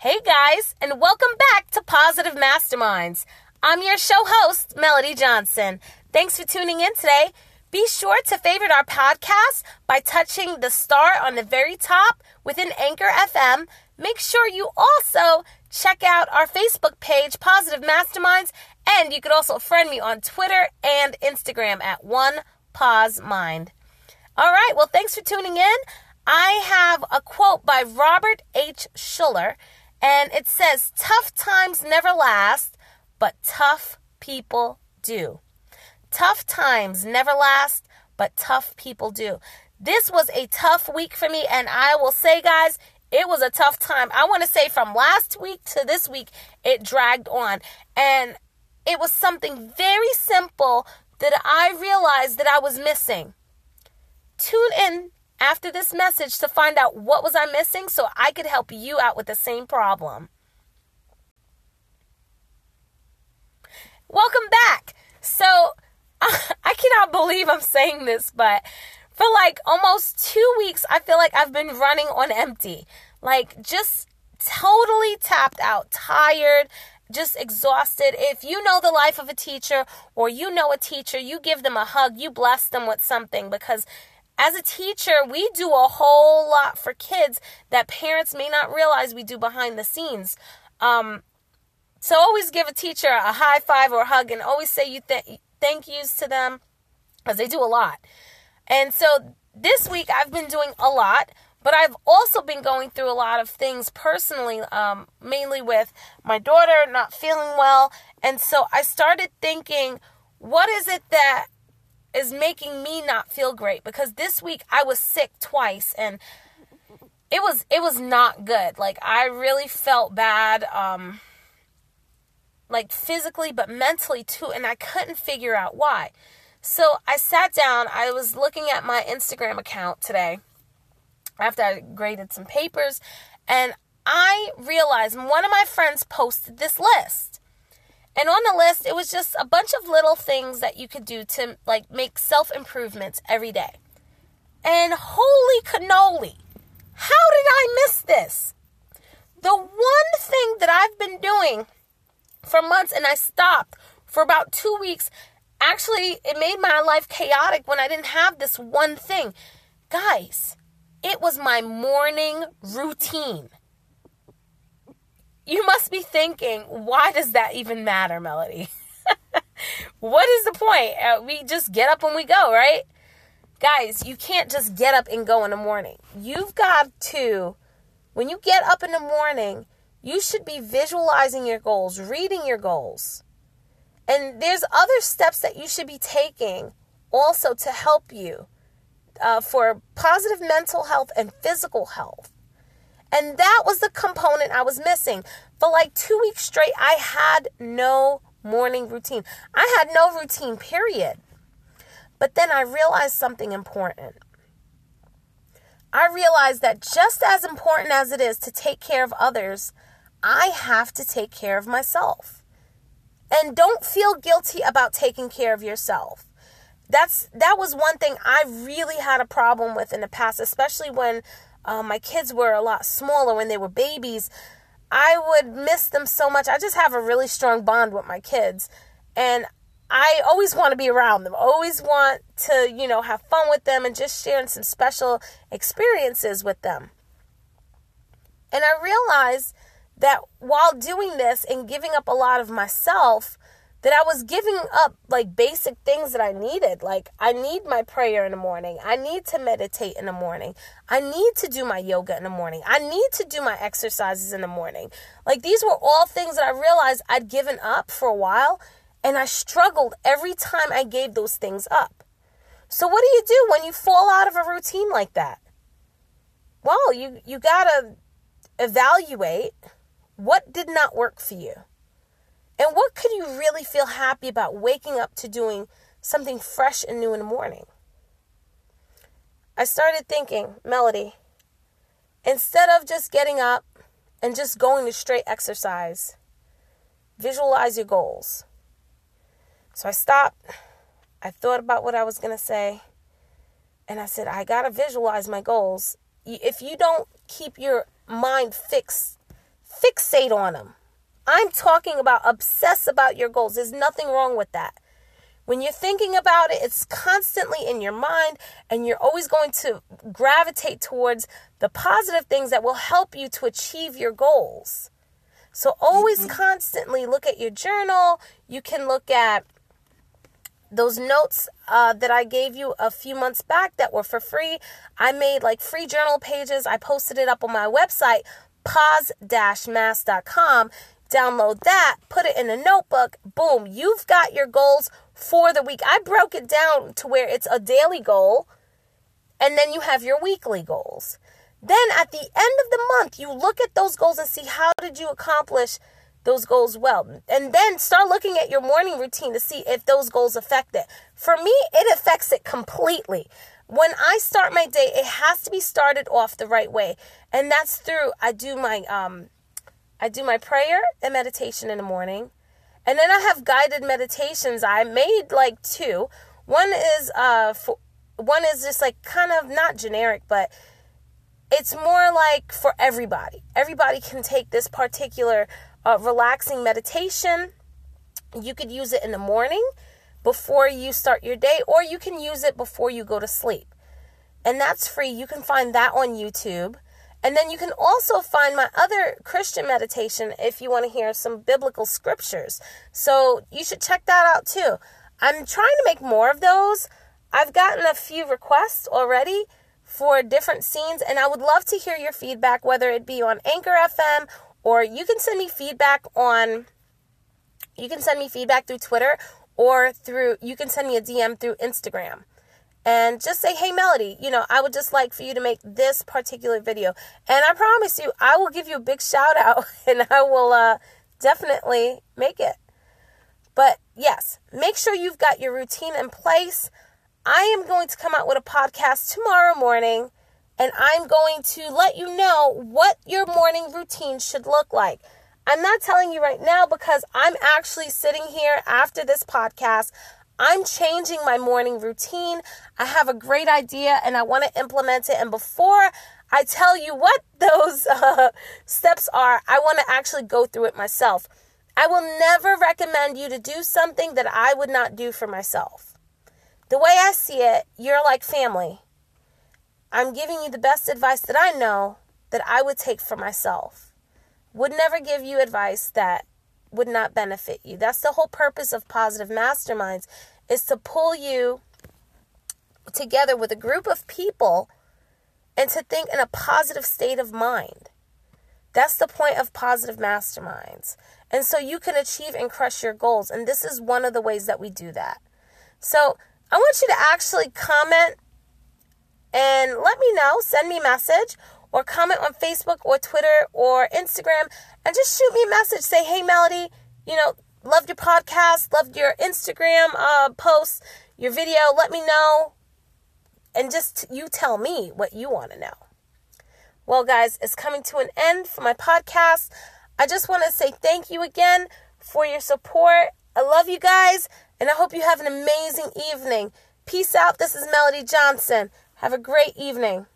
Hey guys, and welcome back to Positive Masterminds. I'm your show host, Melody Johnson. Thanks for tuning in today. Be sure to favorite our podcast by touching the star on the very top within Anchor FM. Make sure you also check out our Facebook page, Positive Masterminds, and you could also friend me on Twitter and Instagram at One Pause Mind. All right, well, thanks for tuning in. I have a quote by Robert H. Schuller, and it says, Tough times never last, but tough people do. Tough times never last, but tough people do. This was a tough week for me, and I will say, guys, it was a tough time. I want to say from last week to this week, it dragged on. And it was something very simple that I realized that I was missing. Tune in after this message to find out what was I missing so I could help you out with the same problem. Welcome back. So, I cannot believe I'm saying this, but for like almost 2 weeks I feel like I've been running on empty. Like just totally tapped out, tired, just exhausted. If you know the life of a teacher or you know a teacher, you give them a hug, you bless them with something because as a teacher, we do a whole lot for kids that parents may not realize we do behind the scenes. Um, so always give a teacher a high five or hug and always say you th- thank yous to them because they do a lot. And so this week I've been doing a lot, but I've also been going through a lot of things personally, um, mainly with my daughter not feeling well. And so I started thinking, what is it that is making me not feel great because this week I was sick twice and it was it was not good. Like I really felt bad um like physically but mentally too and I couldn't figure out why. So I sat down, I was looking at my Instagram account today after I graded some papers and I realized one of my friends posted this list. And on the list, it was just a bunch of little things that you could do to like make self improvements every day. And holy cannoli, how did I miss this? The one thing that I've been doing for months and I stopped for about two weeks, actually, it made my life chaotic when I didn't have this one thing. Guys, it was my morning routine. You must be thinking, why does that even matter, Melody? what is the point? Uh, we just get up and we go, right? Guys, you can't just get up and go in the morning. You've got to, when you get up in the morning, you should be visualizing your goals, reading your goals. And there's other steps that you should be taking also to help you uh, for positive mental health and physical health. And that was the component I was missing. For like two weeks straight, I had no morning routine. I had no routine, period. But then I realized something important. I realized that just as important as it is to take care of others, I have to take care of myself. And don't feel guilty about taking care of yourself. That's that was one thing I really had a problem with in the past, especially when um, my kids were a lot smaller when they were babies. I would miss them so much. I just have a really strong bond with my kids. And I always want to be around them. Always want to, you know, have fun with them and just sharing some special experiences with them. And I realized that while doing this and giving up a lot of myself, that I was giving up like basic things that I needed. Like, I need my prayer in the morning. I need to meditate in the morning. I need to do my yoga in the morning. I need to do my exercises in the morning. Like, these were all things that I realized I'd given up for a while. And I struggled every time I gave those things up. So, what do you do when you fall out of a routine like that? Well, you, you got to evaluate what did not work for you. And what could you really feel happy about waking up to doing something fresh and new in the morning? I started thinking, Melody, instead of just getting up and just going to straight exercise, visualize your goals. So I stopped, I thought about what I was going to say, and I said, I got to visualize my goals. If you don't keep your mind fixed fixate on them. I'm talking about obsess about your goals. There's nothing wrong with that. When you're thinking about it, it's constantly in your mind, and you're always going to gravitate towards the positive things that will help you to achieve your goals. So, always mm-hmm. constantly look at your journal. You can look at those notes uh, that I gave you a few months back that were for free. I made like free journal pages. I posted it up on my website, pause-mass.com. Download that, put it in a notebook. Boom, you've got your goals for the week. I broke it down to where it's a daily goal and then you have your weekly goals. Then at the end of the month, you look at those goals and see how did you accomplish those goals well. And then start looking at your morning routine to see if those goals affect it. For me, it affects it completely. When I start my day, it has to be started off the right way. And that's through I do my um I do my prayer and meditation in the morning. And then I have guided meditations. I made like two. One is uh for one is just like kind of not generic, but it's more like for everybody. Everybody can take this particular uh, relaxing meditation. You could use it in the morning before you start your day, or you can use it before you go to sleep. And that's free. You can find that on YouTube. And then you can also find my other Christian meditation if you want to hear some biblical scriptures. So you should check that out too. I'm trying to make more of those. I've gotten a few requests already for different scenes, and I would love to hear your feedback, whether it be on Anchor FM or you can send me feedback on. You can send me feedback through Twitter or through. You can send me a DM through Instagram and just say, hey, Melody, you know, I would just like for you to make this particular video. And I promise you, I will give you a big shout out and I will uh, definitely make it. But yes, make sure you've got your routine in place. I am going to come out with a podcast tomorrow morning and I'm going to let you know what your morning routine should look like. I'm not telling you right now because I'm actually sitting here after this podcast. I'm changing my morning routine. I have a great idea and I want to implement it. And before I tell you what those uh, steps are, I want to actually go through it myself. I will never recommend you to do something that I would not do for myself. The way I see it, you're like family. I'm giving you the best advice that I know that I would take for myself. Would never give you advice that would not benefit you. That's the whole purpose of positive masterminds is to pull you together with a group of people and to think in a positive state of mind. That's the point of positive masterminds. And so you can achieve and crush your goals. And this is one of the ways that we do that. So I want you to actually comment and let me know, send me a message or comment on Facebook or Twitter or Instagram and just shoot me a message. Say, hey, Melody, you know, loved your podcast, loved your Instagram uh, posts, your video. Let me know. And just you tell me what you want to know. Well, guys, it's coming to an end for my podcast. I just want to say thank you again for your support. I love you guys, and I hope you have an amazing evening. Peace out. This is Melody Johnson. Have a great evening.